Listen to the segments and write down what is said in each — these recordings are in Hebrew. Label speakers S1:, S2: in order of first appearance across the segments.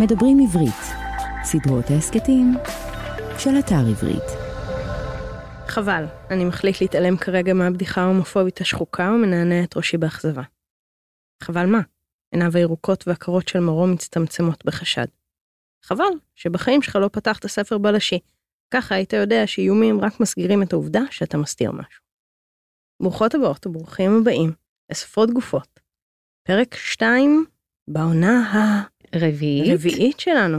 S1: מדברים עברית, סדרות ההסכתים של אתר עברית.
S2: חבל, אני מחליט להתעלם כרגע מהבדיחה ההומופובית השחוקה ומנענע את ראשי באכזבה. חבל מה? עיניו הירוקות והקרות של מרום מצטמצמות בחשד. חבל שבחיים שלך לא פתחת ספר בלשי. ככה היית יודע שאיומים רק מסגירים את העובדה שאתה מסתיר משהו. ברוכות הבאות וברוכים הבאים לספרות גופות. פרק 2 בעונה
S3: רביעית.
S2: הרביעית שלנו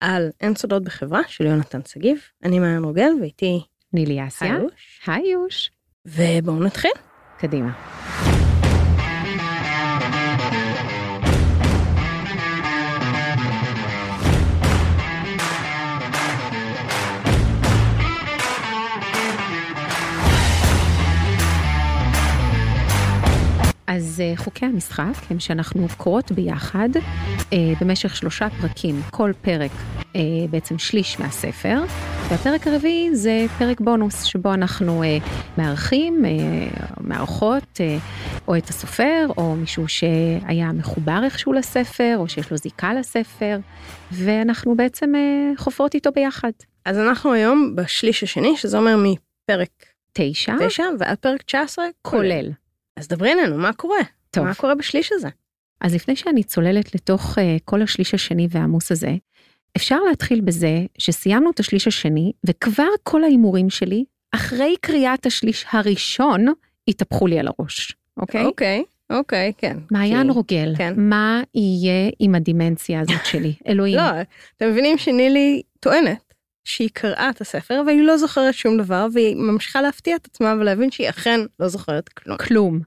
S2: על אין סודות בחברה של יונתן שגיב. אני מעיין רוגל ואיתי
S3: נילי אסיה.
S2: היוש.
S3: היי יוש.
S2: ובואו נתחיל.
S3: קדימה. אז uh, חוקי המשחק הם שאנחנו קוראות ביחד uh, במשך שלושה פרקים, כל פרק uh, בעצם שליש מהספר, והפרק הרביעי זה פרק בונוס שבו אנחנו מארחים, מארחות או את הסופר או מישהו שהיה מחובר איכשהו לספר או שיש לו זיקה לספר, ואנחנו בעצם חופרות איתו ביחד.
S2: אז אנחנו היום בשליש השני, שזה אומר מפרק
S3: תשע,
S2: 9 ועד פרק 19, כולל.
S3: כולל.
S2: אז דברי לנו, מה קורה?
S3: טוב.
S2: מה קורה בשליש הזה?
S3: אז לפני שאני צוללת לתוך uh, כל השליש השני והעמוס הזה, אפשר להתחיל בזה שסיימנו את השליש השני, וכבר כל ההימורים שלי, אחרי קריאת השליש הראשון, התהפכו לי על הראש, אוקיי?
S2: אוקיי, אוקיי, כן.
S3: מעיין
S2: כי-
S3: רוגל,
S2: כן.
S3: מה יהיה עם הדימנציה הזאת שלי? אלוהים.
S2: לא, אתם מבינים שנילי טוענת שהיא קראה את הספר והיא לא זוכרת שום דבר והיא ממשיכה להפתיע את עצמה ולהבין שהיא אכן לא זוכרת כלום.
S3: כלום.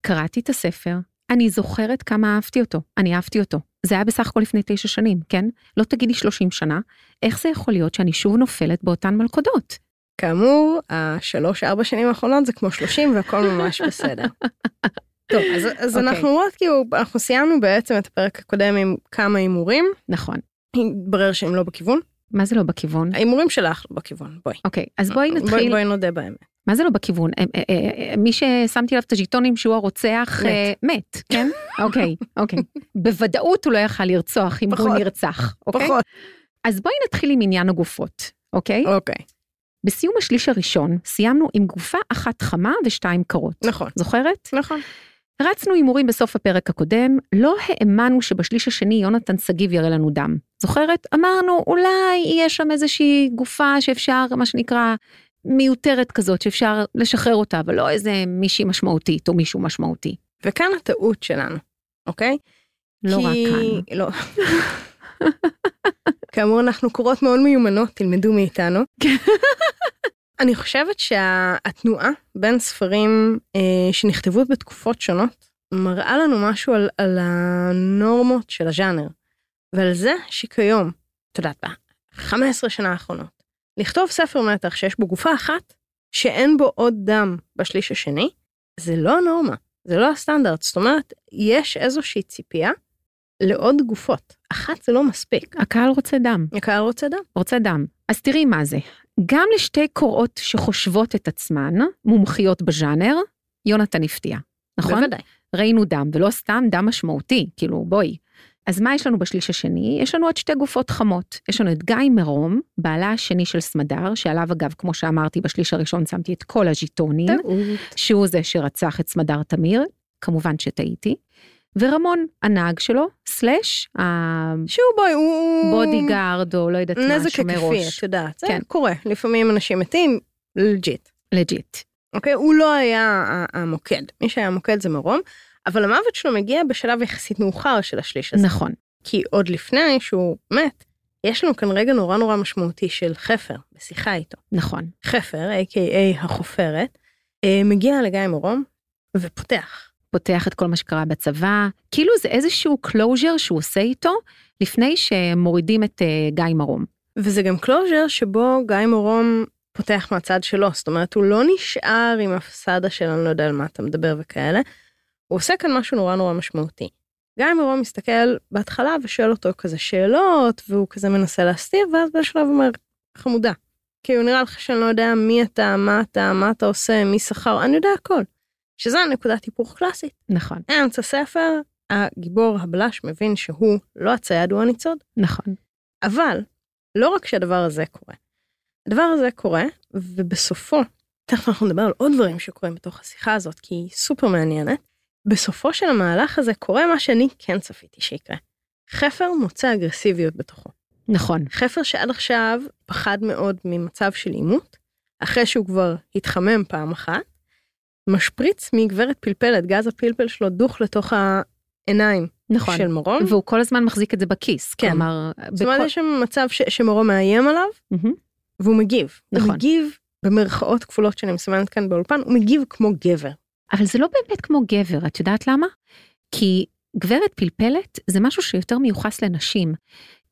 S3: קראתי את הספר, אני זוכרת כמה אהבתי אותו, אני אהבתי אותו. זה היה בסך הכל לפני תשע שנים, כן? לא תגידי 30 שנה, איך זה יכול להיות שאני שוב נופלת באותן מלכודות?
S2: כאמור, השלוש ארבע שנים האחרונות זה כמו 30 והכל ממש בסדר. טוב, אז, אז
S3: אוקיי.
S2: אנחנו אומרות כאילו, אנחנו סיימנו בעצם את הפרק הקודם עם כמה הימורים,
S3: נכון.
S2: התברר שהם לא בכיוון,
S3: מה זה לא בכיוון?
S2: ההימורים שלך לא בכיוון, בואי.
S3: אוקיי, אז בואי נתחיל.
S2: בואי נודה באמת.
S3: מה זה לא בכיוון? אה, אה, אה, מי ששמתי עליו את הז'יטונים שהוא הרוצח
S2: מת.
S3: כן? אוקיי, אוקיי. בוודאות הוא לא יכל לרצוח אם הוא. נרצח, אוקיי?
S2: פחות.
S3: אז בואי נתחיל עם עניין הגופות, אוקיי?
S2: אוקיי,
S3: בסיום השליש הראשון סיימנו עם גופה אחת חמה ושתיים קרות.
S2: נכון,
S3: זוכרת?
S2: נכון.
S3: רצנו הימורים בסוף הפרק הקודם, לא האמנו שבשליש השני יונתן שגיב יראה לנו דם. זוכרת? אמרנו, אולי יהיה שם איזושהי גופה שאפשר, מה שנקרא, מיותרת כזאת, שאפשר לשחרר אותה, אבל לא איזה מישהי משמעותית או מישהו משמעותי.
S2: וכאן הטעות שלנו, אוקיי?
S3: לא
S2: כי...
S3: רק כאן.
S2: לא. כאמור, אנחנו קוראות מאוד מיומנות, תלמדו מאיתנו. אני חושבת שהתנועה בין ספרים אה, שנכתבו בתקופות שונות, מראה לנו משהו על, על הנורמות של הז'אנר. ועל זה שכיום, את יודעת, ב-15 שנה האחרונות, לכתוב ספר מתח שיש בו גופה אחת, שאין בו עוד דם בשליש השני, זה לא הנורמה, זה לא הסטנדרט. זאת אומרת, יש איזושהי ציפייה לעוד גופות. אחת זה לא מספיק.
S3: הקהל רוצה דם,
S2: הקהל רוצה דם.
S3: רוצה דם. אז תראי מה זה. גם לשתי קוראות שחושבות את עצמן, מומחיות בז'אנר, יונתן הפתיע, נכון?
S2: בוודאי.
S3: ראינו דם, ולא סתם דם משמעותי, כאילו בואי. אז מה יש לנו בשליש השני? יש לנו עוד שתי גופות חמות. יש לנו את גיא מרום, בעלה השני של סמדר, שעליו אגב, כמו שאמרתי, בשליש הראשון שמתי את כל הז'יטונים,
S2: טעות.
S3: שהוא זה שרצח את סמדר תמיר, כמובן שטעיתי. ורמון, הנהג שלו, slash,
S2: שהוא בואי, הוא...
S3: ה bodyguard, או לא יודעת מה,
S2: נזק
S3: שומר
S2: היקפי,
S3: ראש.
S2: את יודעת. זה
S3: כן.
S2: קורה. לפעמים אנשים מתים, legit.
S3: legit.
S2: אוקיי? הוא לא היה ה- המוקד. מי שהיה המוקד זה מרום, אבל המוות שלו מגיע בשלב יחסית מאוחר של השליש הזה.
S3: נכון,
S2: כי עוד לפני שהוא מת, יש לנו כאן רגע נורא נורא משמעותי של חפר, בשיחה איתו.
S3: נכון.
S2: חפר, a.k.a החופרת, אה, מגיע לגיא מרום ופותח.
S3: פותח את כל מה שקרה בצבא, כאילו זה איזשהו closure שהוא עושה איתו, לפני שמורידים את אה, גיא מרום.
S2: וזה גם closure שבו גיא מרום פותח מהצד שלו, זאת אומרת הוא לא נשאר עם הפסאדה של אני לא יודע על מה אתה מדבר וכאלה, הוא עושה כאן משהו נורא נורא משמעותי. גיא מרום מסתכל בהתחלה ושואל אותו כזה שאלות, והוא כזה מנסה להסתיר, ואז בשלב הוא אומר, חמודה. כאילו נראה לך שאני לא יודע מי אתה, מה אתה, מה אתה עושה, מי שכר, אני יודע הכל. שזה הנקודת היפוך קלאסית.
S3: נכון.
S2: אמצע ספר, הגיבור הבלש מבין שהוא לא הצייד, הוא הניצוד.
S3: נכון.
S2: אבל לא רק שהדבר הזה קורה, הדבר הזה קורה, ובסופו, תכף אנחנו נדבר על עוד דברים שקורים בתוך השיחה הזאת, כי היא סופר מעניינת, בסופו של המהלך הזה קורה מה שאני כן צפיתי שיקרה. חפר מוצא אגרסיביות בתוכו.
S3: נכון.
S2: חפר שעד עכשיו פחד מאוד ממצב של עימות, אחרי שהוא כבר התחמם פעם אחת, משפריץ מגברת פלפלת, גז הפלפל שלו דוך לתוך העיניים
S3: נכון.
S2: של מרום.
S3: והוא כל הזמן מחזיק את זה בכיס.
S2: כן.
S3: כלומר,
S2: זאת אומרת, יש שם מצב ש- שמרום מאיים עליו,
S3: מהמם.
S2: והוא מגיב.
S3: נכון.
S2: הוא מגיב, במרכאות כפולות שאני מסמנת כאן באולפן, הוא מגיב כמו גבר.
S3: אבל זה לא באמת כמו גבר, את יודעת למה? כי גברת פלפלת זה משהו שיותר מיוחס לנשים.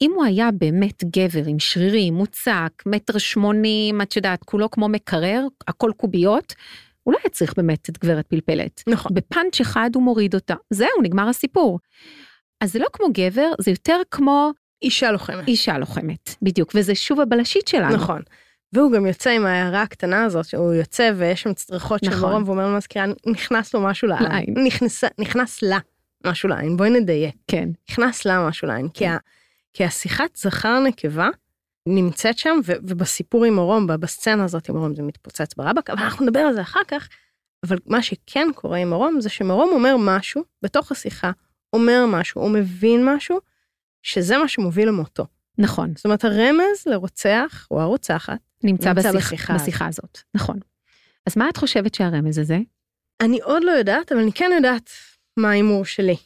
S3: אם הוא היה באמת גבר עם שרירים, מוצק, מטר שמונים, את יודעת, כולו כמו מקרר, הכל קוביות, הוא לא היה צריך באמת את גברת פלפלת.
S2: נכון.
S3: בפאנץ' אחד הוא מוריד אותה, זהו, נגמר הסיפור. אז זה לא כמו גבר, זה יותר כמו
S2: אישה לוחמת.
S3: אישה לוחמת, בדיוק, וזה שוב הבלשית שלנו.
S2: נכון. והוא גם יוצא עם ההערה הקטנה הזאת, שהוא יוצא ויש שם צרחות של
S3: נכון.
S2: מרום, ואומר למזכירה, נכנס לו משהו לעין.
S3: לעין.
S2: נכנס, נכנס לה משהו לעין, בואי נדייק.
S3: כן,
S2: נכנס לה משהו לעין. כי,
S3: כן.
S2: ה, כי השיחת זכר נקבה נמצאת שם, ו, ובסיפור עם ב- בסצנה הזאת עם מרום זה מתפוצץ ברבק, אבל אנחנו נדבר על זה אחר כך. אבל מה שכן קורה עם מרום, זה שמרום אומר משהו, בתוך השיחה, אומר משהו, הוא מבין משהו, שזה מה שמוביל למותו.
S3: נכון,
S2: זאת אומרת, הרמז לרוצח, או הרוצחת,
S3: נמצא,
S2: נמצא
S3: בשיח,
S2: בשיחה
S3: בשיחה הזאת, נכון. אז מה את חושבת שהרמז הזה?
S2: אני עוד לא יודעת, אבל אני כן יודעת מה ההימור שלי.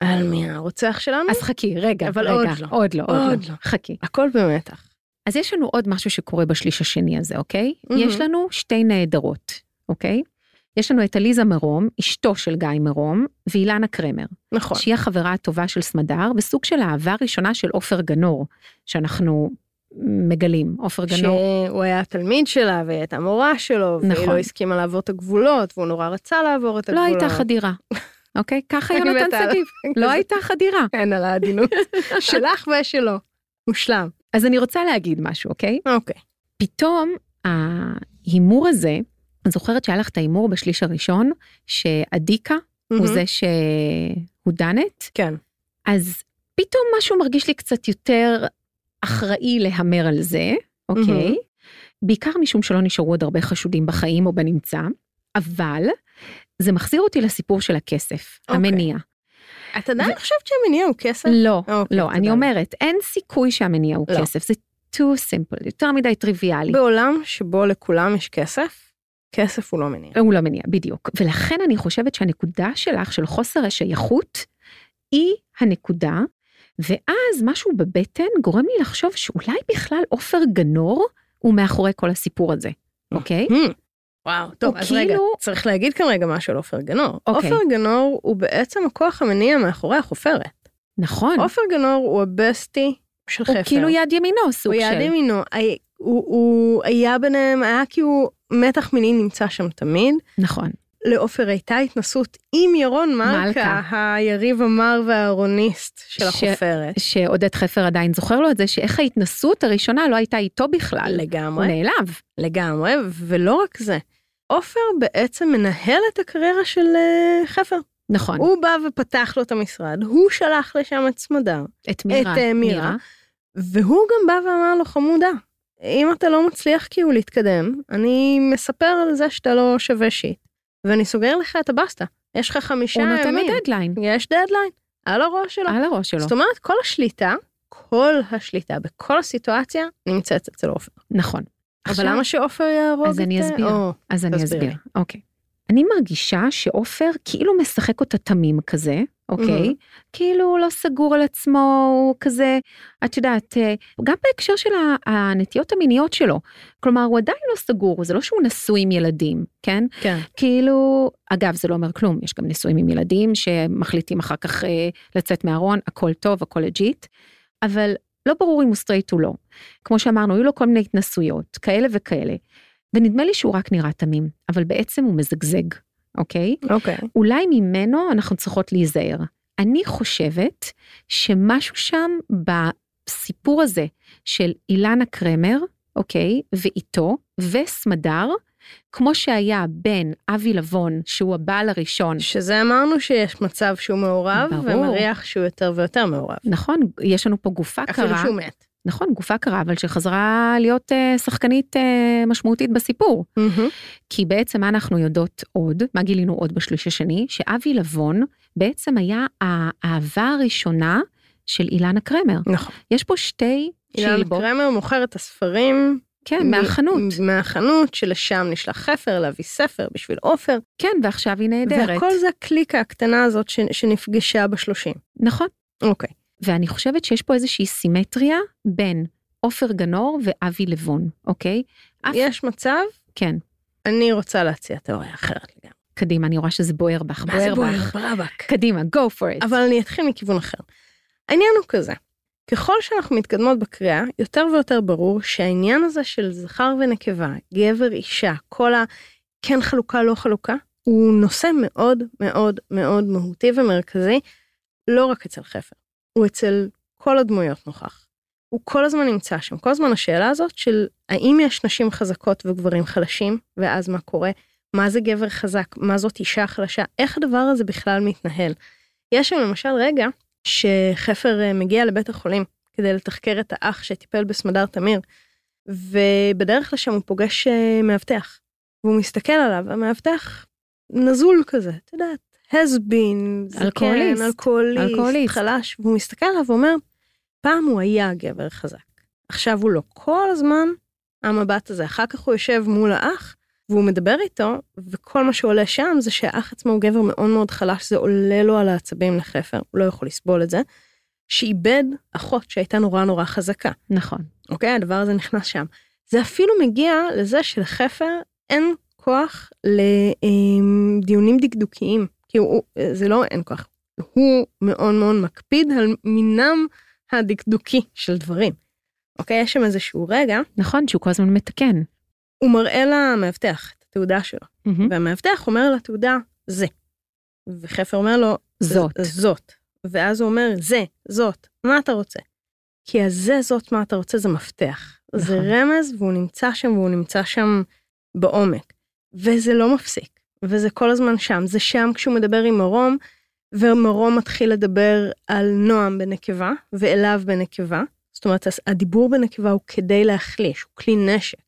S2: על מי הרוצח שלנו?
S3: אז חכי, רגע,
S2: אבל
S3: רגע,
S2: עוד לא.
S3: עוד לא, עוד,
S2: עוד
S3: לא.
S2: לא.
S3: חכי.
S2: הכל במתח.
S3: אז יש לנו עוד משהו שקורה בשליש השני הזה, אוקיי?
S2: מהמם.
S3: יש לנו שתי נעדרות, אוקיי? יש לנו את עליזה מרום, אשתו של גיא מרום, ואילנה קרמר,
S2: נכון.
S3: שהיא החברה הטובה של סמדר, וסוג של אהבה ראשונה של עופר גנור, שאנחנו מגלים. עופר גנור,
S2: שהוא היה התלמיד שלה, והיא הייתה מורה שלו, והיא
S3: נכון.
S2: לא הסכימה לעבור את הגבולות, והוא נורא רצה לעבור את
S3: לא
S2: הגבולות.
S3: הייתה חדירה, אוקיי? ככה יונתן. שגיב, לא הייתה חדירה.
S2: אין על העדינות. שלך ושלו. מושלם.
S3: אז אני רוצה להגיד משהו, אוקיי?
S2: אוקיי.
S3: פתאום ההימור הזה, אני זוכרת שהיה לך את ההימור בשליש הראשון, שעדיקה הוא
S2: מהמם.
S3: זה שהוא דנת,
S2: כן.
S3: אז פתאום משהו מרגיש לי קצת יותר אחראי להמר על זה, אוקיי?
S2: מהמם.
S3: בעיקר משום שלא נשארו עוד הרבה חשודים בחיים או בנמצא, אבל זה מחזיר אותי לסיפור של הכסף,
S2: אוקיי.
S3: המניע.
S2: את עדיין חושבת שהמניע הוא כסף?
S3: לא,
S2: אוקיי,
S3: לא, אני. אומרת, אין סיכוי שהמניע הוא
S2: לא.
S3: כסף, זה too simple, יותר מדי טריוויאלי.
S2: בעולם שבו לכולם יש כסף, כסף הוא לא מניע.
S3: הוא לא מניע, בדיוק. ולכן אני חושבת שהנקודה שלך, של חוסר השייכות, היא הנקודה, ואז משהו בבטן גורם לי לחשוב שאולי בכלל עופר גנור הוא מאחורי כל הסיפור הזה, אוקיי?
S2: Hmm. וואו, טוב,
S3: הוא
S2: אז רגע,
S3: כאילו-
S2: צריך להגיד כאן רגע משהו על עופר גנור.
S3: אוקיי.
S2: עופר גנור הוא בעצם הכוח המניע מאחורי החופרת.
S3: נכון.
S2: עופר גנור הוא הבסטי של חפר.
S3: הוא כאילו יד ימינו, סוג
S2: הוא
S3: של...
S2: יד ימינו. הוא, הוא היה ביניהם, היה כאילו מתח מיני נמצא שם תמיד.
S3: נכון.
S2: לעופר הייתה התנסות עם ירון מלכה,
S3: מלכה.
S2: היריב המר והארוניסט של
S3: ש-
S2: החופרת.
S3: שעודד חפר עדיין זוכר לו את זה, שאיך ההתנסות הראשונה לא הייתה איתו בכלל. הוא
S2: לגמרי,
S3: נעלב.
S2: לגמרי, ולא רק זה. עופר בעצם מנהל את הקריירה של אה, חפר.
S3: נכון.
S2: הוא בא ופתח לו את המשרד, הוא שלח לשם את סמדר,
S3: את מירה.
S2: את, אה, מירה. והוא גם בא ואמר לו, חמודה, אם אתה לא מצליח כאילו להתקדם, אני מספר על זה שאתה לא שווה shit, ואני סוגר לך את הבסטה. יש לך חמישה
S3: הוא
S2: ימים.
S3: נותן לו דדליין.
S2: יש דדליין, על הראש שלו.
S3: על הראש שלו.
S2: זאת אומרת, כל השליטה, כל השליטה בכל הסיטואציה נמצאת אצל עופר.
S3: נכון.
S2: אבל
S3: עכשיו-
S2: למה שעופר יהרוג את...
S3: אז אני אסביר. אז אני. אסביר, אוקיי. אני מרגישה שעופר כאילו משחק אותה תמים כזה, אוקיי?
S2: Mhm.
S3: כאילו הוא לא סגור על עצמו, הוא כזה, את יודעת, אה, גם בהקשר של הנטיות המיניות שלו. כלומר, הוא עדיין לא סגור, זה לא שהוא נשוי עם ילדים, כן?
S2: כן.
S3: כאילו, אגב, זה לא אומר כלום, יש גם נשואים עם ילדים שמחליטים אחר כך אה, לצאת מהארון, הכל טוב, הכל legit, אבל לא ברור אם הוא סטרייט או לא. כמו שאמרנו, היו לו כל מיני התנסויות, כאלה וכאלה. ונדמה לי שהוא רק נראה תמים, אבל בעצם הוא מזגזג, אוקיי?
S2: אוקיי.
S3: אולי ממנו אנחנו צריכות להיזהר. אני חושבת שמשהו שם בסיפור הזה של אילנה קרמר, אוקיי, ואיתו, וסמדר, כמו שהיה בין אבי לבון, שהוא הבעל הראשון,
S2: שזה אמרנו שיש מצב שהוא מעורב,
S3: ברור.
S2: ומריח שהוא יותר ויותר מעורב.
S3: נכון, יש לנו פה גופה
S2: אפילו
S3: קרה,
S2: שהוא מת.
S3: נכון, גופה קרה, אבל שחזרה להיות אה, שחקנית אה, משמעותית בסיפור.
S2: מהמם.
S3: כי בעצם מה אנחנו יודעות עוד, מה גילינו עוד בשליש השני, שאבי לבון בעצם היה האהבה הראשונה של אילנה קרמר.
S2: נכון.
S3: יש פה שתי שילבות,
S2: קרמר מוכר את הספרים.
S3: כן, מהחנות,
S2: מהחנות, שלשם נשלח חפר להביא ספר בשביל עופר.
S3: כן, ועכשיו היא נהדרת.
S2: והכל זה הקליקה הקטנה הזאת ש- שנפגשה בשלושים.
S3: נכון,
S2: אוקיי.
S3: ואני חושבת שיש פה איזושהי סימטריה בין עופר גנור ואבי לבון, אוקיי? אף-
S2: יש מצב,
S3: כן,
S2: אני רוצה להציע תיאוריה אחרת לגמרי.
S3: קדימה, אני רואה שזה בוער בך,
S2: מה זה
S3: בוער
S2: בוער?
S3: בך.
S2: ברבק.
S3: קדימה, go for it.
S2: אבל אני אתחיל מכיוון אחר. העניין הוא כזה, ככל שאנחנו מתקדמות בקריאה, יותר ויותר ברור שהעניין הזה של זכר ונקבה, גבר, אישה, כל ה... כן חלוקה, לא חלוקה, הוא נושא מאוד מאוד מאוד מהותי ומרכזי, לא רק אצל חפר, הוא אצל כל הדמויות נוכח. הוא כל הזמן נמצא שם, כל הזמן השאלה הזאת של האם יש נשים חזקות וגברים חלשים, ואז מה קורה, מה זה גבר חזק, מה זאת אישה חלשה, איך הדבר הזה בכלל מתנהל. יש שם למשל רגע שחפר אה, מגיע לבית החולים כדי לתחקר את האח שטיפל בסמדר תמיר, ובדרך לשם הוא פוגש אה, מאבטח, והוא מסתכל עליו, המאבטח נזול כזה, את יודעת, has been, זקן,
S3: אלכוהוליסט.
S2: אלכוהוליסט,
S3: אלכוהוליסט.
S2: חלש, והוא מסתכל עליו ואומר, פעם הוא היה גבר חזק, עכשיו הוא לא. כל הזמן המבט הזה, אחר כך הוא יושב מול האח, והוא מדבר איתו, וכל מה שעולה שם זה שהאח עצמו הוא גבר מאוד מאוד חלש, זה עולה לו על העצבים לחפר, הוא לא יכול לסבול את זה, שאיבד אחות שהייתה נורא נורא חזקה.
S3: נכון,
S2: אוקיי? הדבר הזה נכנס שם. זה אפילו מגיע לזה שלחפר אין כוח לדיונים דקדוקיים. כי הוא, זה לא אין כוח, הוא מאוד מאוד מקפיד על מינם הדקדוקי של דברים. אוקיי? יש שם איזשהו רגע,
S3: נכון, שהוא כל הזמן מתקן.
S2: הוא מראה למאבטח את התעודה שלו,
S3: מהמם.
S2: והמאבטח אומר לתעודה זה. וחפר אומר לו,
S3: זאת.
S2: זאת. ואז הוא אומר, זה, זאת, מה אתה רוצה? כי הזה, זאת, מה אתה רוצה, זה מפתח. זה
S3: נכון.
S2: רמז, והוא נמצא שם, והוא נמצא שם בעומק. וזה לא מפסיק, וזה כל הזמן שם. זה שם כשהוא מדבר עם מרום, ומרום מתחיל לדבר על נועם בנקבה, ואליו בנקבה. זאת אומרת, הדיבור בנקבה הוא כדי להחליש, הוא כלי נשק.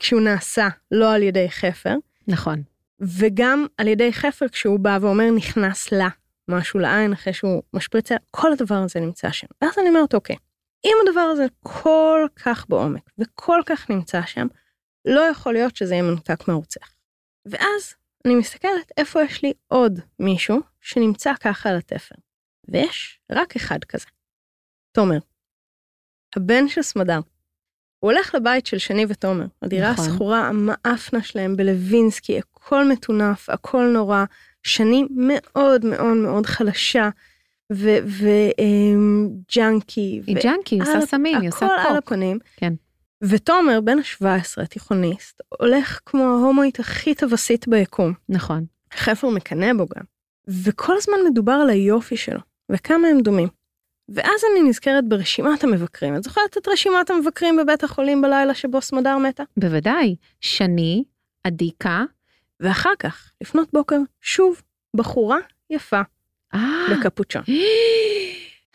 S2: כשהוא נעשה לא על ידי חפר,
S3: נכון,
S2: וגם על ידי חפר כשהוא בא ואומר נכנס לה משהו לעין אחרי שהוא משפריץ, כל הדבר הזה נמצא שם. ואז אני אומרת, אוקיי, אם הדבר הזה כל כך בעומק וכל כך נמצא שם, לא יכול להיות שזה יהיה מנותק מהרוצח. ואז אני מסתכלת איפה יש לי עוד מישהו שנמצא ככה על התפר. ויש רק אחד כזה. תומר. הבן של סמדר. הוא הולך לבית של שני ותומר, הדירה
S3: נכון.
S2: השכורה המאפנה שלהם בלווינסקי, הכל מטונף, הכל נורא. שני מאוד מאוד מאוד חלשה, וג'אנקי.
S3: היא ג'אנקי, היא עושה סמים, היא עושה
S2: הכל על
S3: קוק.
S2: הפנים.
S3: כן.
S2: ותומר, בן ה-17, תיכוניסט, הולך כמו ההומואית הכי טווסית ביקום.
S3: נכון,
S2: חפר מקנא בו גם. וכל הזמן מדובר על היופי שלו, וכמה הם דומים. ואז אני נזכרת ברשימת המבקרים. את זוכרת את רשימת המבקרים בבית החולים בלילה שבו סמדר מתה?
S3: בוודאי. שני, אדיקה,
S2: ואחר כך, לפנות בוקר, שוב, בחורה יפה
S3: אה,
S2: בקפוצ'ון.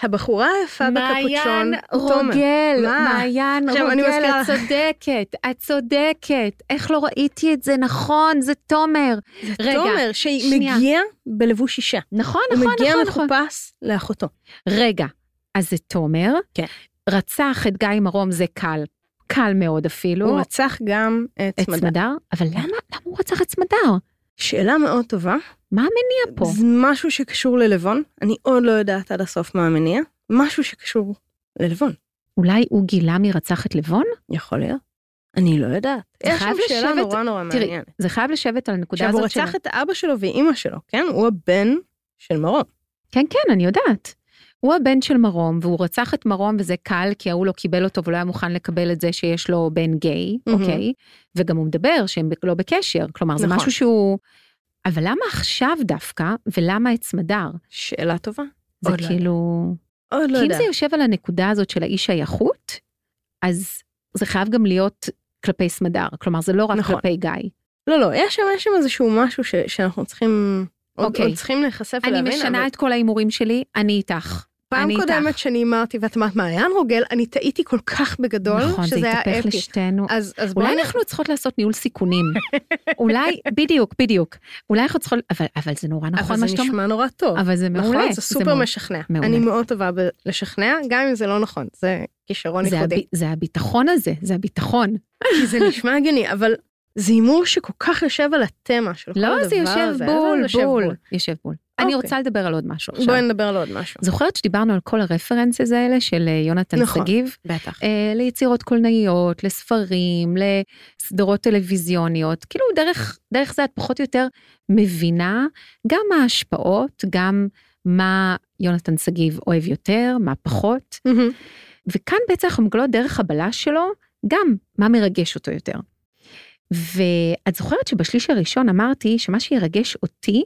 S2: הבחורה היפה בקפוצ'ון הוא תומר.
S3: רוגל? מעיין רוגל, את צודקת, את צודקת. איך לא ראיתי את זה? נכון, זה תומר. רגע,
S2: תומר. שמגיע בלבוש אישה.
S3: נכון,
S2: הוא
S3: נכון,
S2: מגיע
S3: נכון, נכון.
S2: מחופש לאחותו.
S3: רגע, אז זה תומר.
S2: כן.
S3: רצח את גיא מרום, זה קל. קל מאוד אפילו.
S2: הוא רצח גם את
S3: את
S2: סמדר.
S3: סמדר? אבל למה, למה הוא רצח את סמדר?
S2: שאלה מאוד טובה.
S3: מה המניע פה?
S2: זה משהו שקשור ללבון, אני עוד לא יודעת עד הסוף מה המניע. משהו שקשור ללבון.
S3: אולי הוא גילה מי רצח את לבון?
S2: יכול להיות. אני לא יודעת.
S3: זה
S2: יש שם שאלה
S3: לשבת-
S2: נורא נורא
S3: תראי,
S2: מעניינת.
S3: זה חייב לשבת על הנקודה
S2: עכשיו, הוא
S3: הזאת של...
S2: רצח את אבא שלו ואימא שלו, כן? הוא הבן של מרום.
S3: כן, כן, אני יודעת. הוא הבן של מרום, והוא רצח את מרום וזה קל, כי ההוא לא קיבל אותו ולא היה מוכן לקבל את זה שיש לו בן גיי,
S2: מהמם.
S3: אוקיי? וגם הוא מדבר שהם לא בקשר, כלומר זה
S2: נכון.
S3: משהו שהוא... אבל למה עכשיו דווקא, ולמה את סמדר?
S2: שאלה טובה.
S3: זה
S2: עוד לא
S3: כאילו...
S2: עוד לא
S3: כי אם. זה יושב על הנקודה הזאת של האיש שייכות, אז זה חייב גם להיות כלפי סמדר, כלומר זה לא רק
S2: נכון.
S3: כלפי גיא.
S2: לא, לא, יש שם, יש שם איזשהו משהו ש, שאנחנו צריכים,
S3: אוקיי.
S2: עוד צריכים להיחשף
S3: אני
S2: ולהבין,
S3: משנה
S2: אבל
S3: את כל ההימורים שלי, אני איתך.
S2: פעם
S3: אני
S2: קודמת
S3: איתך.
S2: שאני אמרתי, ואת אמרת מעיין רוגל, אני טעיתי כל כך בגדול,
S3: נכון, זה
S2: שזה היה
S3: התהפך
S2: אפי.
S3: לשתינו.
S2: אז, אז
S3: אולי
S2: בואי נ-
S3: אנחנו צריכות לעשות ניהול סיכונים. אולי, בדיוק, בדיוק. אולי אנחנו צריכות, אבל, אבל זה נורא נכון
S2: אבל
S3: מה
S2: זה
S3: שאתה אומר.
S2: נשמע נורא טוב.
S3: אבל זה מעולה.
S2: נכון? זה סופר
S3: מעולה.
S2: משכנע.
S3: מעולה.
S2: אני מאוד טובה בלשכנע, גם אם זה לא נכון, זה כישרון
S3: זה,
S2: ייחודי.
S3: הב... זה הביטחון הזה, זה הביטחון.
S2: כי זה נשמע הגיוני, אבל זה הימור שכל כך יושב על התמה של כל הדבר
S3: לא,
S2: הזה.
S3: זה יושב בול,
S2: יושב
S3: בול. יושב בול. אני
S2: אוקיי.
S3: רוצה לדבר על עוד משהו עכשיו.
S2: בואי נדבר על עוד משהו.
S3: זוכרת שדיברנו על כל הרפרנסס האלה של אה, יונתן
S2: נכון.
S3: שגיב?
S2: בטח.
S3: אה, ליצירות קולנועיות, לספרים, לסדרות טלוויזיוניות. כאילו דרך, דרך זה את פחות או יותר מבינה גם מה ההשפעות, גם מה יונתן שגיב אוהב יותר, מה פחות.
S2: מהמם.
S3: וכאן בעצם אנחנו מגלות דרך הבלש שלו, גם מה מרגש אותו יותר. ואת זוכרת שבשליש הראשון אמרתי שמה שירגש אותי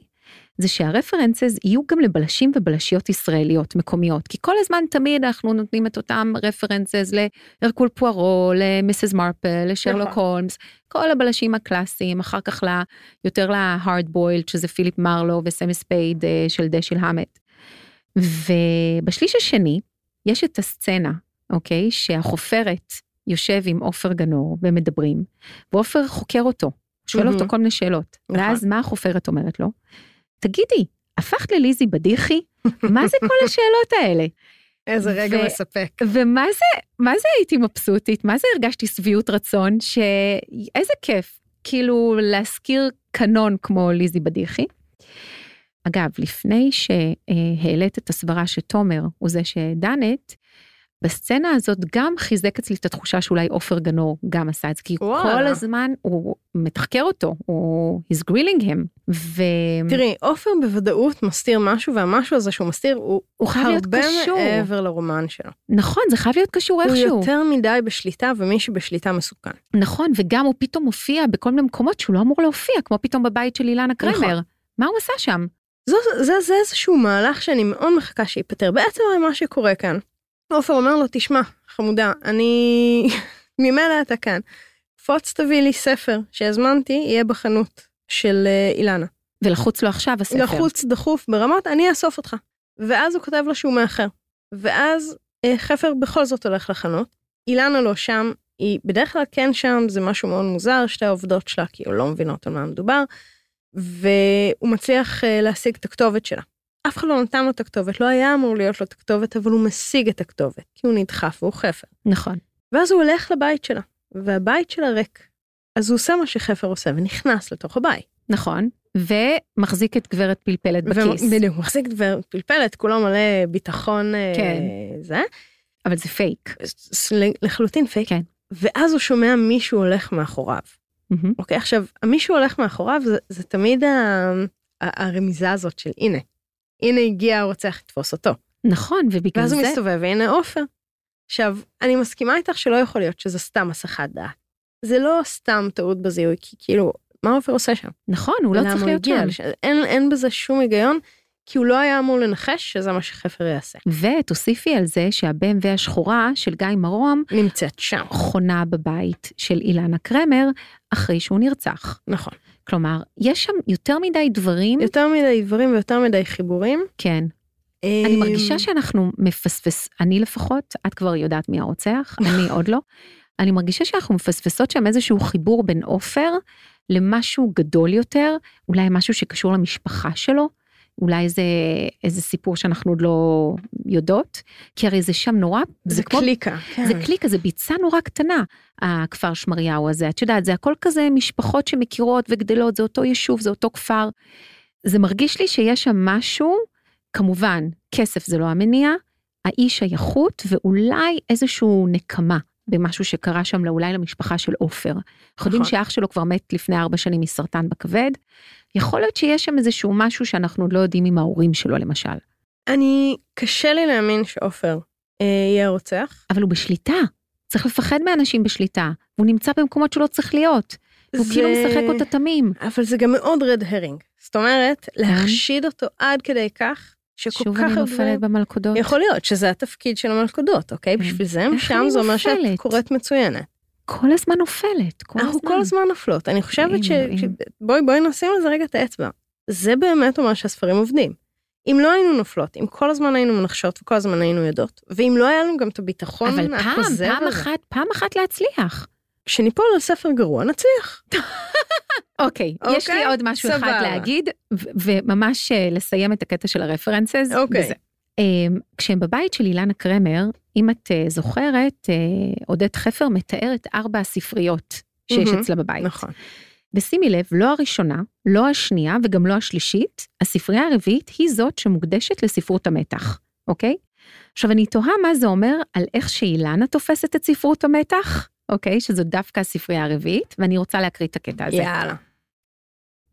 S3: זה שה references יהיו גם לבלשים ובלשיות ישראליות מקומיות, כי כל הזמן תמיד אנחנו נותנים את אותם references להרקול פוארו, למיסס מרפל, לשרלוק
S2: נכון.
S3: הולמס, כל הבלשים הקלאסיים, אחר כך לה, יותר ל hard-boiled, שזה פיליפ מרלו וסם ספייד אה, של דשיל האמט. ובשליש השני יש את הסצנה, אוקיי, שהחופרת יושב עם עופר גנור ומדברים, ועופר חוקר אותו, שואל. אותו כל מיני שאלות.
S2: נכון.
S3: ואז מה החופרת אומרת לו? תגידי, הפכת לליזי בדיחי? מה זה כל השאלות האלה?
S2: איזה רגע
S3: ו-
S2: מספק.
S3: ומה זה, מה זה הייתי מבסוטית? מה זה הרגשתי שביעות רצון? שאיזה כיף, כאילו להזכיר קנון כמו ליזי בדיחי. אגב, לפני שהעלית את הסברה שתומר הוא זה שדנת, בסצנה הזאת גם חיזק אצלי את התחושה שאולי עופר גנור גם עשה את זה, כי
S2: וואלה.
S3: כל הזמן הוא מתחקר אותו, הוא, he's grilling him, ו...
S2: תראי, עופר בוודאות מסתיר משהו, והמשהו הזה שהוא מסתיר הוא
S3: הוא חייב להיות
S2: הרבה
S3: קשור.
S2: מעבר לרומן שלו.
S3: נכון, זה חייב להיות קשור
S2: הוא
S3: איכשהו.
S2: יותר מדי בשליטה, ומי שבשליטה מסוכן.
S3: נכון, וגם הוא פתאום מופיע בכל מיני מקומות שהוא לא אמור להופיע, כמו פתאום בבית של אילנה קרמר.
S2: נכון.
S3: מה הוא עשה שם?
S2: זו, זה, זה איזשהו מהלך שאני מאוד מחכה שייפתר. בעצם מה שקורה כאן, עופר אומר לו, תשמע, חמודה, אני... ממילא אתה כאן. פוץ תביא לי ספר שהזמנתי, יהיה בחנות של אה, אילנה.
S3: ולחוץ לו עכשיו הספר.
S2: לחוץ דחוף ברמות, אני אאסוף אותך. ואז הוא כותב לו שהוא מאחר. ואז אה, חפר בכל זאת הולך לחנות. אילנה לא שם, היא בדרך כלל כן שם, זה משהו מאוד מוזר, שתי העובדות שלה כאילו לא מבינות על מה מדובר. והוא מצליח אה, להשיג את הכתובת שלה. אף אחד לא נתן לו את הכתובת, לא היה אמור להיות לו את הכתובת, אבל הוא משיג את הכתובת, כי הוא נדחף והוא חפר.
S3: נכון.
S2: ואז הוא הולך לבית שלה, והבית שלה ריק. אז הוא עושה מה שחפר עושה ונכנס לתוך הבית.
S3: נכון. ומחזיק את גברת פלפלת בכיס.
S2: בדיוק, הוא מחזיק גברת פלפלת, כולו מלא ביטחון אה,
S3: כן.
S2: זה.
S3: אבל זה פייק.
S2: לחלוטין פייק.
S3: כן.
S2: ואז הוא שומע מישהו הולך מאחוריו.
S3: מהמם.
S2: אוקיי, עכשיו, המישהו הולך מאחוריו זה, זה תמיד ה, ה, הרמיזה הזאת של הנה. הנה הגיע הרוצח לתפוס אותו.
S3: נכון, ובגלל
S2: ואז
S3: זה...
S2: הוא מסתובב, והנה עופר. עכשיו, אני מסכימה איתך שלא יכול להיות שזה סתם הסחת דעת. זה לא סתם טעות בזיהוי, כי כאילו, מה עופר עושה שם?
S3: נכון, הוא לא צריך להיות שם.
S2: לשם? אין, אין בזה שום היגיון, כי הוא לא היה אמור לנחש שזה מה שחפר יעשה.
S3: ותוסיפי על זה שה-BMW השחורה של גיא מרום
S2: נמצאת שם.
S3: חונה בבית של אילנה קרמר אחרי שהוא נרצח.
S2: נכון.
S3: כלומר, יש שם יותר מדי דברים,
S2: יותר מדי דברים ויותר מדי חיבורים.
S3: כן. אני
S2: אמ,
S3: מרגישה שאנחנו מפספס, אני לפחות, את כבר יודעת מי הרוצח, אני עוד לא. אני מרגישה שאנחנו מפספסות שם איזשהו חיבור בין עופר למשהו גדול יותר, אולי משהו שקשור למשפחה שלו, אולי איזה, איזה סיפור שאנחנו עוד לא יודעות, כי הרי זה שם נורא,
S2: זה
S3: כמו-
S2: קליקה. כן.
S3: זה קליקה, זה ביצה נורא קטנה, הכפר שמריהו הזה. את יודעת, זה הכל כזה משפחות שמכירות וגדלות, זה אותו יישוב, זה אותו כפר. זה מרגיש לי שיש שם משהו, כמובן, כסף זה לא המניע, האי שייכות ואולי איזשהו נקמה במשהו שקרה שם, אולי למשפחה של עופר. אנחנו יודעים
S2: נכון.
S3: שאח שלו כבר מת לפני ארבע שנים מסרטן בכבד. יכול להיות שיש שם איזשהו משהו שאנחנו עוד לא יודעים עם ההורים שלו למשל.
S2: אני, קשה לי להאמין שעופר אה, יהיה הרוצח.
S3: אבל הוא בשליטה. צריך לפחד מאנשים בשליטה, והוא נמצא במקומות שהוא לא צריך להיות. הוא
S2: זה-
S3: כאילו משחק אותה תמים.
S2: אבל זה גם מאוד רד הרינג. זאת אומרת, להחשיד אותו עד כדי כך, שכל
S3: שוב
S2: כך
S3: אני
S2: הרבה...
S3: נופלת במלכודות.
S2: יכול להיות שזה התפקיד של המלכודות, אוקיי?
S3: כן.
S2: בשביל זה הם שם,
S3: אני
S2: זה אומר שאת? קוראת מצוינת.
S3: כל הזמן נופלת, כל
S2: אנחנו
S3: הזמן.
S2: כל הזמן נופלות. אני חושבת ש... ש-. בואי, בואי נשים על זה רגע את האצבע. זה באמת אומר שהספרים עובדים. אם לא היינו נופלות, אם כל הזמן היינו מנחשות וכל הזמן היינו יודעות, ואם לא היה לנו גם את הביטחון
S3: אבל פעם, פעם אחת, פעם אחת להצליח.
S2: כשניפול על ספר גרוע נצליח.
S3: אוקיי, יש לי
S2: אוקיי?
S3: עוד משהו אחד
S2: סבבה.
S3: להגיד, וממש אה, לסיים את הקטע של הרפרנסס.
S2: אוקיי.
S3: וזה. אמ, כשהם בבית של אילנה קרמר, אם את אה, זוכרת, אה, עודד חפר מתאר את ארבע הספריות שיש
S2: מהמם,
S3: אצלה בבית.
S2: נכון.
S3: ושימי לב, לא הראשונה, לא השנייה וגם לא השלישית, הספרייה הרביעית היא זאת שמוקדשת לספרות המתח, אוקיי? עכשיו אני תוהה מה זה אומר על איך שאילנה תופסת את ספרות המתח, אוקיי? שזו דווקא הספרייה הרביעית, ואני רוצה להקריא את הקטע הזה.
S2: יאללה.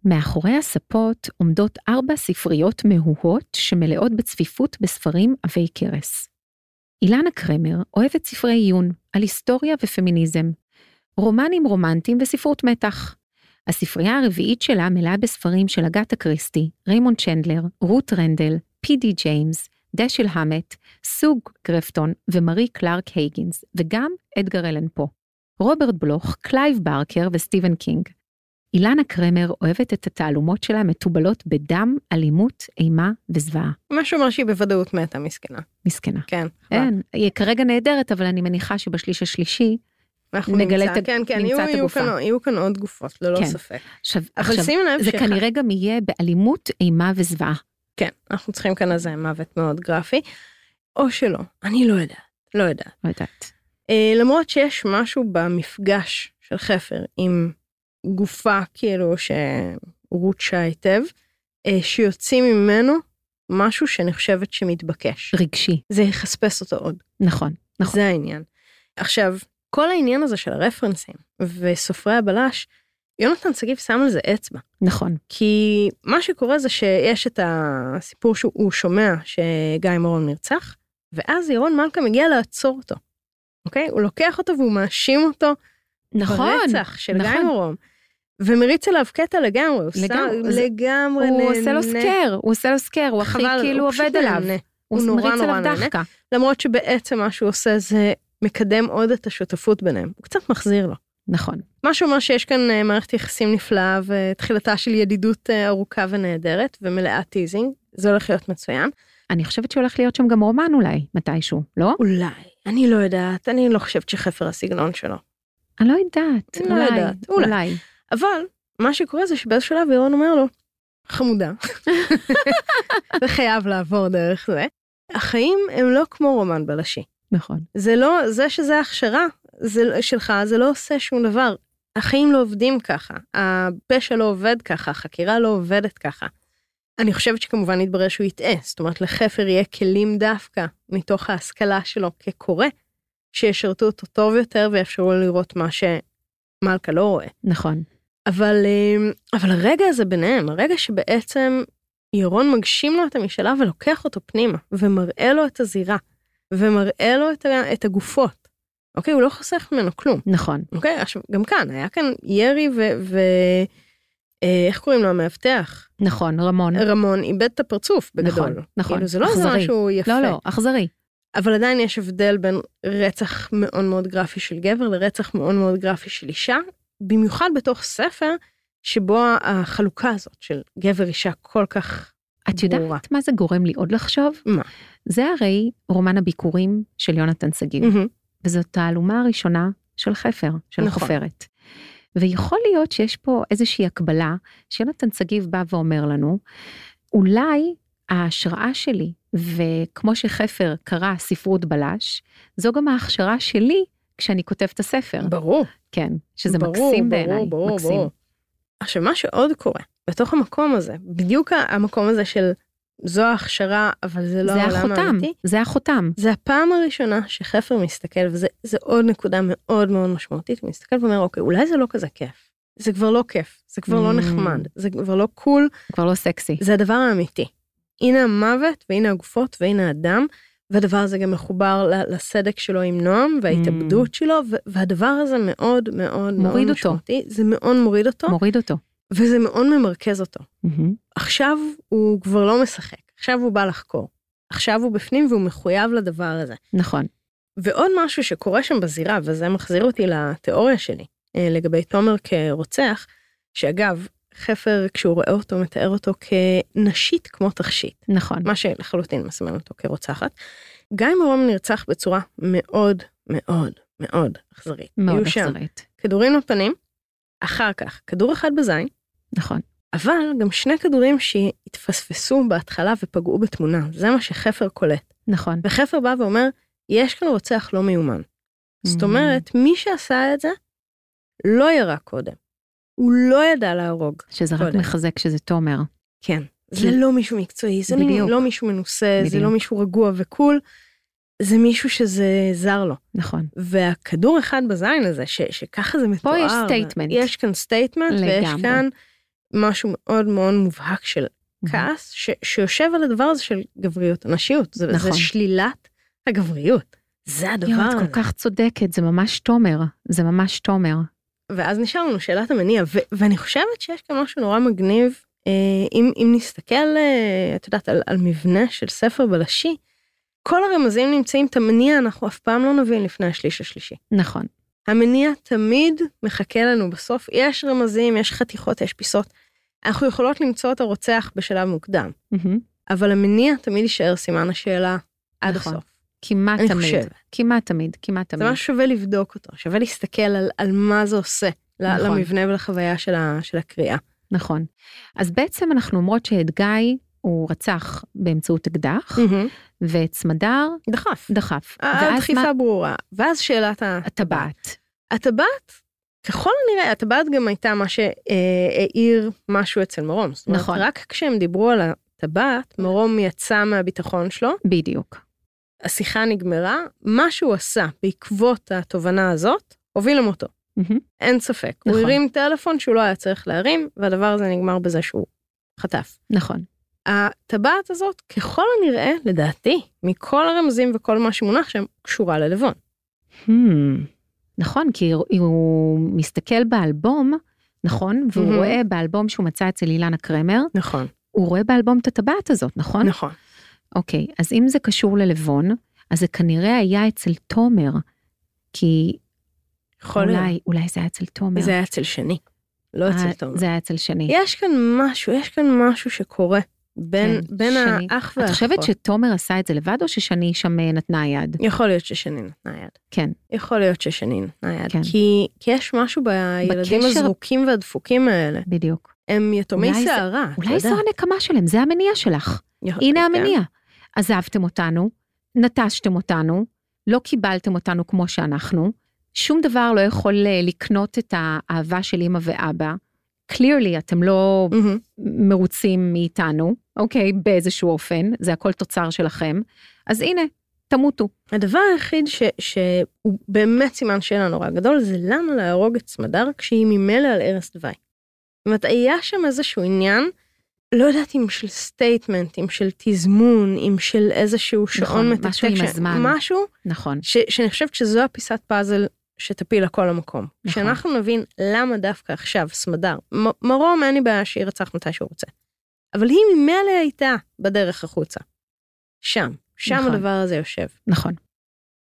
S3: מאחורי הספות עומדות ארבע ספריות מהוהות שמלאות בצפיפות בספרים עבי כרס. אילנה קרמר אוהבת ספרי עיון על היסטוריה ופמיניזם, רומנים רומנטיים וספרות מתח. הספרייה הרביעית שלה מלאה בספרים של אגתה קריסטי, ריימונד צ'נדלר, רות רנדל, פי די ג'יימס, דשל המט, סו גרפטון ומרי קלארק הייגינס, וגם אדגר אלן פה. רוברט בלוך, קלייב ברקר וסטיבן קינג. אילנה קרמר אוהבת את התעלומות שלה מתובלות בדם, אלימות, אימה וזוועה.
S2: מה שאומר שהיא בוודאות מתה, מסכנה.
S3: מסכנה.
S2: כן.
S3: אין, היא כרגע נהדרת, אבל אני מניחה שבשליש השלישי,
S2: אנחנו
S3: נגלה
S2: נמצא,
S3: את
S2: כן, כן,
S3: נמצא
S2: יהיו,
S3: את
S2: יהיו. כאן, יהיו כאן עוד גופות, ללא
S3: כן.
S2: ספק.
S3: עכשיו,
S2: אבל
S3: עכשיו
S2: שימי לב
S3: זה
S2: שאחד-
S3: כנראה גם יהיה באלימות, אימה וזוועה.
S2: כן, אנחנו צריכים כאן איזה מוות מאוד גרפי, או שלא, אני לא יודעת, לא יודעת.
S3: לא יודעת.
S2: אה, למרות שיש משהו במפגש של חפר עם גופה כאילו שרוצ'ה היטב, אה, שיוצאים ממנו משהו שאני חושבת שמתבקש.
S3: רגשי,
S2: זה יחספס אותו עוד,
S3: נכון, נכון.
S2: זה העניין. עכשיו, כל העניין הזה של הרפרנסים וסופרי הבלש, יונתן שגיב שם על זה אצבע.
S3: נכון,
S2: כי מה שקורה זה שיש את הסיפור שהוא שומע שגיא מרון נרצח, ואז ירון מלכה מגיע לעצור אותו. אוקיי? הוא לוקח אותו והוא מאשים אותו
S3: נכון.
S2: ברצח של
S3: נכון.
S2: גיא מרון. ומריץ עליו קטע לגמרי, הוא
S3: לגמרי, זה-
S2: לגמרי
S3: הוא
S2: נהנה.
S3: עושה לו סקר, הוא עושה לו סקר, הוא הכי כאילו
S2: הוא
S3: עובד עליו.
S2: נהנה.
S3: הוא
S2: הוא נורא נורא נהנה.
S3: דחקה.
S2: למרות שבעצם מה שהוא עושה זה מקדם עוד את השותפות ביניהם. הוא קצת מחזיר לו.
S3: נכון.
S2: מה שאומר שיש כאן אה, מערכת יחסים נפלאה ותחילתה של ידידות אה, ארוכה ונהדרת ומלאת teasing. זה הולך להיות מצוין.
S3: אני חושבת שהולך להיות שם גם רומן אולי, מתישהו, לא?
S2: אולי, אני לא יודעת, אני לא חושבת שחפר הסגנון שלו.
S3: אני לא יודעת,
S2: לא
S3: אולי,
S2: יודעת, אולי.
S3: אולי.
S2: אבל מה שקורה זה שבאיזשהו שלב ירון אומר לו, חמודה, זה חייב לעבור דרך זה. החיים הם לא כמו רומן בלשי.
S3: נכון.
S2: זה לא, זה שזה הכשרה זה, שלך, זה לא עושה שום דבר. החיים לא עובדים ככה, הפשע לא עובד ככה, החקירה לא עובדת ככה. אני חושבת שכמובן יתברר שהוא יטעה, זאת אומרת לחפר יהיה כלים דווקא מתוך ההשכלה שלו כקורא, שישרתו אותו טוב יותר ויאפשרו לו לראות מה שמלכה לא רואה.
S3: נכון.
S2: אבל, אה, אבל הרגע הזה ביניהם, הרגע שבעצם ירון מגשים לו את המשאלה ולוקח אותו פנימה, ומראה לו את הזירה, ומראה לו את, ה- את הגופות. אוקיי, הוא לא חוסך ממנו כלום.
S3: נכון.
S2: אוקיי, עכשיו, גם כאן, היה כאן ירי ו... ו אה, איך קוראים לו המאבטח?
S3: נכון, רמון.
S2: רמון איבד את הפרצוף בגדול.
S3: נכון, נכון.
S2: כאילו, זה לא איזה. משהו יפה.
S3: לא, לא, אכזרי.
S2: אבל עדיין יש הבדל בין רצח מאוד מאוד גרפי של גבר לרצח מאוד מאוד גרפי של אישה, במיוחד בתוך ספר שבו החלוקה הזאת של גבר אישה כל כך
S3: את יודעת
S2: ברורה.
S3: מה זה גורם לי עוד לחשוב?
S2: מה?
S3: זה הרי רומן הביקורים של יונתן שגיב,
S2: מהמם.
S3: וזאת תעלומה הראשונה של חפר, של
S2: נכון.
S3: החופרת. ויכול להיות שיש פה איזושהי הקבלה, שיונתן שגיב בא ואומר לנו, אולי ההשראה שלי, וכמו שחפר קרא ספרות בלש, זו גם ההכשרה שלי כשאני כותב את הספר.
S2: ברור.
S3: כן, שזה
S2: ברור,
S3: מקסים בעיניי,
S2: ברור,
S3: מקסים.
S2: ברור. עכשיו, מה שעוד קורה בתוך המקום הזה, בדיוק המקום הזה של זו ההכשרה, אבל זה לא
S3: זה
S2: העולם
S3: החותם,
S2: האמיתי,
S3: זה החותם.
S2: זה הפעם הראשונה שחפר מסתכל, וזה זה עוד נקודה מאוד מאוד משמעותית, הוא מסתכל ואומר, אוקיי, אולי זה לא כזה כיף. זה כבר לא כיף, זה כבר לא
S3: Mm.
S2: נחמד, זה כבר לא קול,
S3: כבר לא סקסי.
S2: זה הדבר האמיתי. הנה המוות, והנה הגופות, והנה הדם, והדבר הזה גם מחובר לסדק שלו עם נועם, וההתאבדות שלו, ו- והדבר הזה מאוד מאוד מאוד
S3: אותו.
S2: משמעותי. זה מאוד מוריד אותו,
S3: מוריד אותו.
S2: וזה מאוד ממרכז אותו.
S3: מהמם.
S2: עכשיו הוא כבר לא משחק, עכשיו הוא בא לחקור. עכשיו הוא בפנים והוא מחויב לדבר הזה.
S3: נכון.
S2: ועוד משהו שקורה שם בזירה, וזה מחזיר אותי לתיאוריה שלי אה, לגבי תומר כרוצח, שאגב, חפר, כשהוא רואה אותו, מתאר אותו כנשית כמו תכשיט,
S3: נכון.
S2: מה שלחלוטין מסמן אותו כרוצחת. גיא מרום נרצח בצורה מאוד מאוד מאוד אכזרית.
S3: מאוד אכזרית.
S2: כדורים לפנים, אחר כך כדור אחד בזין,
S3: נכון.
S2: אבל גם שני כדורים שהתפספסו בהתחלה ופגעו בתמונה, זה מה שחפר קולט.
S3: נכון.
S2: וחפר בא ואומר, יש כאן רוצח לא מיומן. זאת
S3: Mm.
S2: אומרת, מי שעשה את זה, לא ירה קודם. הוא לא ידע להרוג.
S3: שזה רק
S2: קודם.
S3: מחזק שזה תומר.
S2: כן. זה
S3: כי-
S2: לא מישהו מקצועי, זה
S3: בדיוק.
S2: לא מישהו מנוסה, זה
S3: בדיוק.
S2: לא מישהו רגוע ו cool, זה מישהו שזה זר לו.
S3: נכון.
S2: והכדור אחד בזין הזה, ש, שככה זה מתואר.
S3: יש statement.
S2: יש כאן statement, ויש. כאן משהו מאוד מאוד מובהק של. כעס, ש, שיושב על הדבר הזה של גבריות, נשיות. זה,
S3: נכון.
S2: זה שלילת הגבריות. זה הדבר
S3: את
S2: הזה.
S3: כל כך צודקת, זה ממש תומר. זה ממש תומר.
S2: ואז נשאר לנו שאלת המניע, ו- ואני חושבת שיש כאן משהו נורא מגניב, אה, אם, אם נסתכל, אה, את יודעת, על, על מבנה של ספר בלשי, כל הרמזים נמצאים, את המניע אנחנו אף פעם לא נבין לפני השליש השלישי.
S3: נכון.
S2: המניע תמיד מחכה לנו בסוף, יש רמזים, יש חתיכות, יש פיסות. אנחנו יכולות למצוא את הרוצח בשלב מוקדם,
S3: מהמם.
S2: אבל המניע תמיד יישאר סימן השאלה עד
S3: נכון.
S2: הסוף.
S3: כמעט
S2: אני
S3: תמיד.
S2: חושבת.
S3: כמעט תמיד, כמעט
S2: זה
S3: תמיד.
S2: ממש שווה לבדוק אותו, שווה להסתכל על, על מה זה עושה
S3: נכון.
S2: למבנה ולחוויה של, ה, של הקריאה.
S3: נכון. אז בעצם אנחנו אומרות שאת גיא הוא רצח באמצעות אקדח, ואת סמדר
S2: דחף.
S3: דחף.
S2: הדחיפה
S3: מה?
S2: ברורה. ואז שאלת ה-
S3: הטבעת.
S2: הטבעת, ככל הנראה, הטבעת גם הייתה מה שהעיר משהו אצל מרום. זאת אומרת,
S3: נכון.
S2: רק כשהם דיברו על הטבעת, מרום יצא מהביטחון שלו,
S3: בדיוק.
S2: השיחה נגמרה, מה שהוא עשה בעקבות התובנה הזאת, הוביל למותו.
S3: מהמם.
S2: אין ספק. הוא
S3: נכון.
S2: הרים טלפון שהוא לא היה צריך להרים, והדבר הזה נגמר בזה שהוא חטף.
S3: נכון.
S2: הטבעת הזאת, ככל הנראה, לדעתי, מכל הרמזים וכל מה שמונח שם, קשורה ללבון.
S3: Hmm. נכון, כי הוא- הוא מסתכל באלבום, נכון? והוא
S2: מהמם.
S3: רואה באלבום שהוא מצא אצל אילנה קרמר,
S2: נכון,
S3: הוא רואה באלבום את הטבעת הזאת, נכון?
S2: נכון.
S3: אוקיי, אז אם זה קשור ללבון, אז זה כנראה היה אצל תומר, כי
S2: יכול להיות.
S3: אולי, אולי זה היה אצל תומר.
S2: זה היה אצל שני, לא אצל
S3: אה,
S2: תומר.
S3: זה היה אצל שני.
S2: יש כאן משהו, יש כאן משהו שקורה בין,
S3: כן,
S2: בין
S3: שני.
S2: האח
S3: את
S2: והאחות.
S3: חושבת שתומר עשה את זה לבד, או ששני שם אה, נתנה יד?
S2: יכול להיות ששני נתנה יד.
S3: כן.
S2: יכול להיות ששני נתנה יד.
S3: כן.
S2: כי, כי יש משהו בילדים
S3: בקשר-
S2: הזרוקים והדפוקים האלה.
S3: בדיוק.
S2: הם יתומי
S3: אולי.
S2: אתה
S3: אולי זו. הנקמה שלהם, זה המניע שלך.
S2: יכול-
S3: הנה
S2: כן.
S3: המניע. עזבתם אותנו, נטשתם אותנו, לא קיבלתם אותנו כמו שאנחנו, שום דבר לא יכול אה, לקנות את האהבה של אמא ואבא. קלירלי, אתם לא
S2: מהמם.
S3: מרוצים מאיתנו, אוקיי, באיזשהו אופן, זה הכל תוצר שלכם, אז הנה, תמותו.
S2: הדבר היחיד ש, שהוא באמת סימן שאלה נורא גדול, זה למה להרוג את סמדר כשהיא ממילא על ערש דווי. זאת אומרת, היה שם איזשהו עניין, לא יודעת אם של statement, אם של תזמון, אם של איזשהו שעון מתקתק.
S3: משהו עם
S2: ש-
S3: הזמן.
S2: משהו
S3: נכון,
S2: ש, שאני חושבת שזו הפיסת פאזל שתפיל הכל למקום.
S3: נכון.
S2: כשאנחנו נבין למה דווקא עכשיו סמדר, מ- מרום אין לי בעיה שירצח מתי שהוא רוצה, אבל היא ממילא הייתה בדרך החוצה. שם, שם
S3: נכון.
S2: הדבר הזה יושב.
S3: נכון.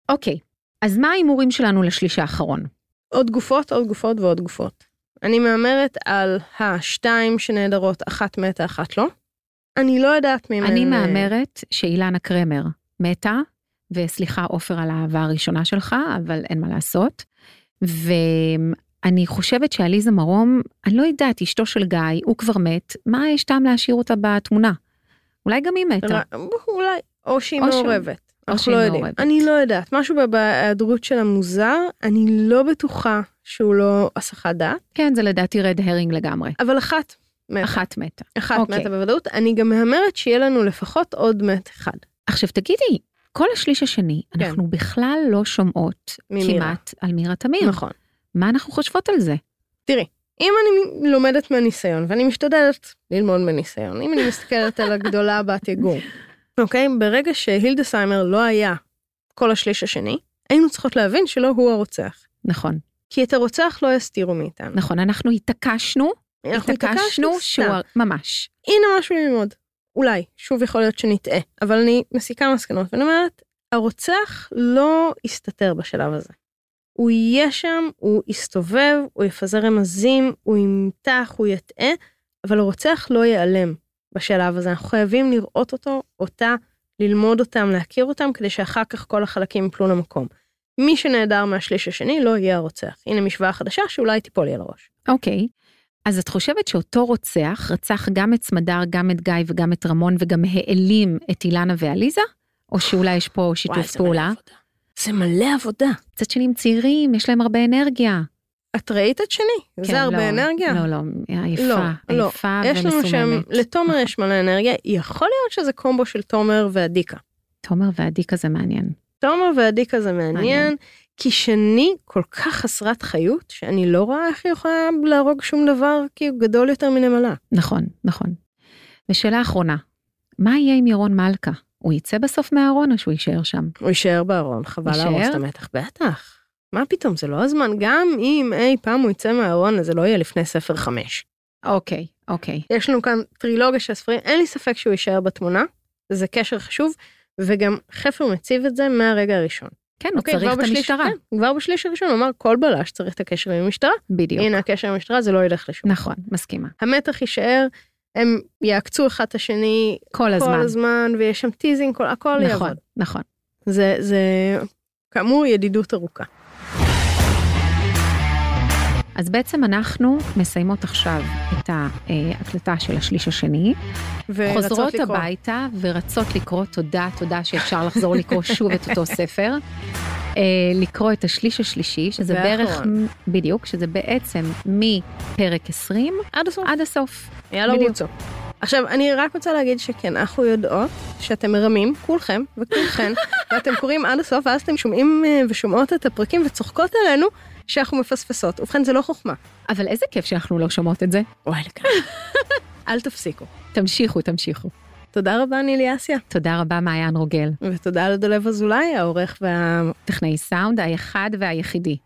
S3: אוקיי, אז מה ההימורים שלנו לשליש האחרון?
S2: עוד גופות, עוד גופות ועוד גופות. אני מהמרת על השתיים שנהדרות, אחת מתה, אחת לא. אני לא יודעת מי
S3: אני
S2: מהן, אה,
S3: מהמרת שאילנה קרמר מתה, וסליחה עופר על האהבה הראשונה שלך, אבל אין מה לעשות. ואני חושבת שעליזה מרום, אני לא יודעת, אשתו של גיא, הוא כבר מת, מה יש טעם להשאיר אותה בתמונה? אולי גם היא מתה.
S2: אולי, או שהיא
S3: או
S2: מעורבת. אנחנו לא יודעים. אני לא יודעת. משהו בהיעדרות שלה מוזר, אני לא בטוחה שהוא לא הסחת דעת,
S3: כן, זה לדעתי רד הרינג לגמרי.
S2: אבל אחת מתה.
S3: אחת מתה.
S2: אחת
S3: אוקיי.
S2: מתה בוודאות. אני גם מהמרת שיהיה לנו לפחות עוד מת אחד.
S3: עכשיו תגידי, כל השליש השני,
S2: כן.
S3: אנחנו בכלל לא שומעות
S2: ממירה.
S3: כמעט על מירה תמיר.
S2: נכון.
S3: מה אנחנו חושבות על זה?
S2: אם אני לומדת מהניסיון, ואני משתדלת ללמוד מניסיון, אם אני מסתכלת על הגדולה בת יגור, אוקיי? ברגע שהילדסיימר לא היה כל השליש השני, היינו צריכות להבין שלא הוא הרוצח.
S3: נכון,
S2: כי את הרוצח לא יסתירו מאיתנו.
S3: נכון, אנחנו התעקשנו,
S2: אנחנו
S3: התעקשנו שהוא,
S2: סתם.
S3: ממש.
S2: הנה משהו ללמוד. אולי, שוב יכול להיות שנטעה, אבל אני מסיקה מסקנות ואני אומרת, הרוצח לא יסתתר בשלב הזה. הוא יהיה שם, הוא יסתובב, הוא יפזר רמזים, הוא ימתח, הוא יטעה, אבל הרוצח לא ייעלם בשלב הזה. אנחנו חייבים לראות אותו, אותה, ללמוד אותם, להכיר אותם, כדי שאחר כך כל החלקים יפלו למקום. מי שנעדר מהשליש השני לא יהיה הרוצח. הנה משוואה חדשה שאולי תיפול לי על הראש.
S3: אוקיי. Okay. אז את חושבת שאותו רוצח רצח גם את סמדר, גם את גיא וגם את רמון וגם העלים את אילנה ועליזה? או שאולי יש פה שיתוף וואי, פעולה?
S2: זה מלא עבודה.
S3: מצד שני הם צעירים, יש להם הרבה אנרגיה.
S2: את ראית את שני? כן, זה הרבה
S3: לא,
S2: אנרגיה.
S3: לא, לא, עייפה, לא, עייפה
S2: לא. יש לנו שם, לתומר יש מלא אנרגיה, יכול להיות שזה קומבו של תומר ועדיקה.
S3: תומר ועדיקה זה מעניין.
S2: תומר ועדיקה זה מעניין, מעניין. כי שני כל כך חסרת חיות, שאני לא רואה איך היא יכולה להרוג שום דבר, כי הוא גדול יותר מנמלה.
S3: נכון, נכון. ושאלה אחרונה, מה יהיה עם ירון מלכה? הוא יצא בסוף מהארון או שהוא יישאר שם?
S2: הוא יישאר בארון, חבל להרוס את המתח, בטח. מה פתאום, זה לא הזמן, גם אם אי פעם הוא יצא מהארון, אז זה לא יהיה לפני ספר חמש.
S3: אוקיי, אוקיי.
S2: יש לנו כאן טרילוגיה של הספרים, אין לי ספק שהוא יישאר בתמונה, זה קשר חשוב, וגם חפר מציב את זה מהרגע הראשון.
S3: כן, הוא אוקיי, צריך את בשליש, המשטרה.
S2: כן, כבר בשליש הראשון הוא אמר, כל בלש צריך את הקשר עם המשטרה.
S3: בדיוק.
S2: הנה הקשר עם המשטרה, זה לא ילך לשום.
S3: נכון, מסכימה.
S2: המתח יישאר, הם יעקצו אחד את השני
S3: כל, כל הזמן,
S2: הזמן ויש שם teasing, כל, הכל
S3: נכון,
S2: יעבוד.
S3: נכון, נכון.
S2: זה, זה, כאמור, ידידות ארוכה.
S3: אז בעצם אנחנו מסיימות עכשיו את ההקלטה של השליש השני, חוזרות לקרוא. הביתה ורצות לקרוא, תודה, תודה שאפשר לחזור לקרוא שוב את אותו ספר. לקרוא את השליש השלישי, שזה בערך, בדיוק, שזה בעצם מפרק 20
S2: עד הסוף.
S3: עד הסוף.
S2: יאללה רוצו. עכשיו, אני רק רוצה להגיד שכן, אנחנו יודעות שאתם מרמים, כולכם וכולכן, ואתם קוראים עד הסוף, ואז אתם שומעים ושומעות את הפרקים וצוחקות עלינו. שאנחנו מפספסות. ובכן, זה לא חוכמה.
S3: אבל איזה כיף שאנחנו לא שומעות את זה.
S2: וואי, לכאן. אל תפסיקו.
S3: תמשיכו, תמשיכו.
S2: תודה רבה, נילי אסיה.
S3: תודה רבה, מעיין רוגל.
S2: ותודה לדולב אזולאי, העורך וה...
S3: טכנאי סאונד האחד והיחידי.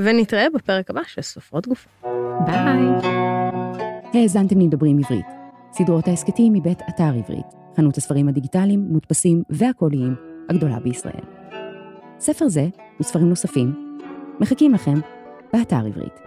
S2: ונתראה בפרק הבא של סופרות גוף.
S3: ביי.
S1: האזנתם לדברים עברית. סדרות ההסכתים מבית אתר עברית, חנות הספרים הדיגיטליים, מודפסים והקוליים הגדולה בישראל. ספר זה וספרים נוספים מחכים לכם באתר עברית.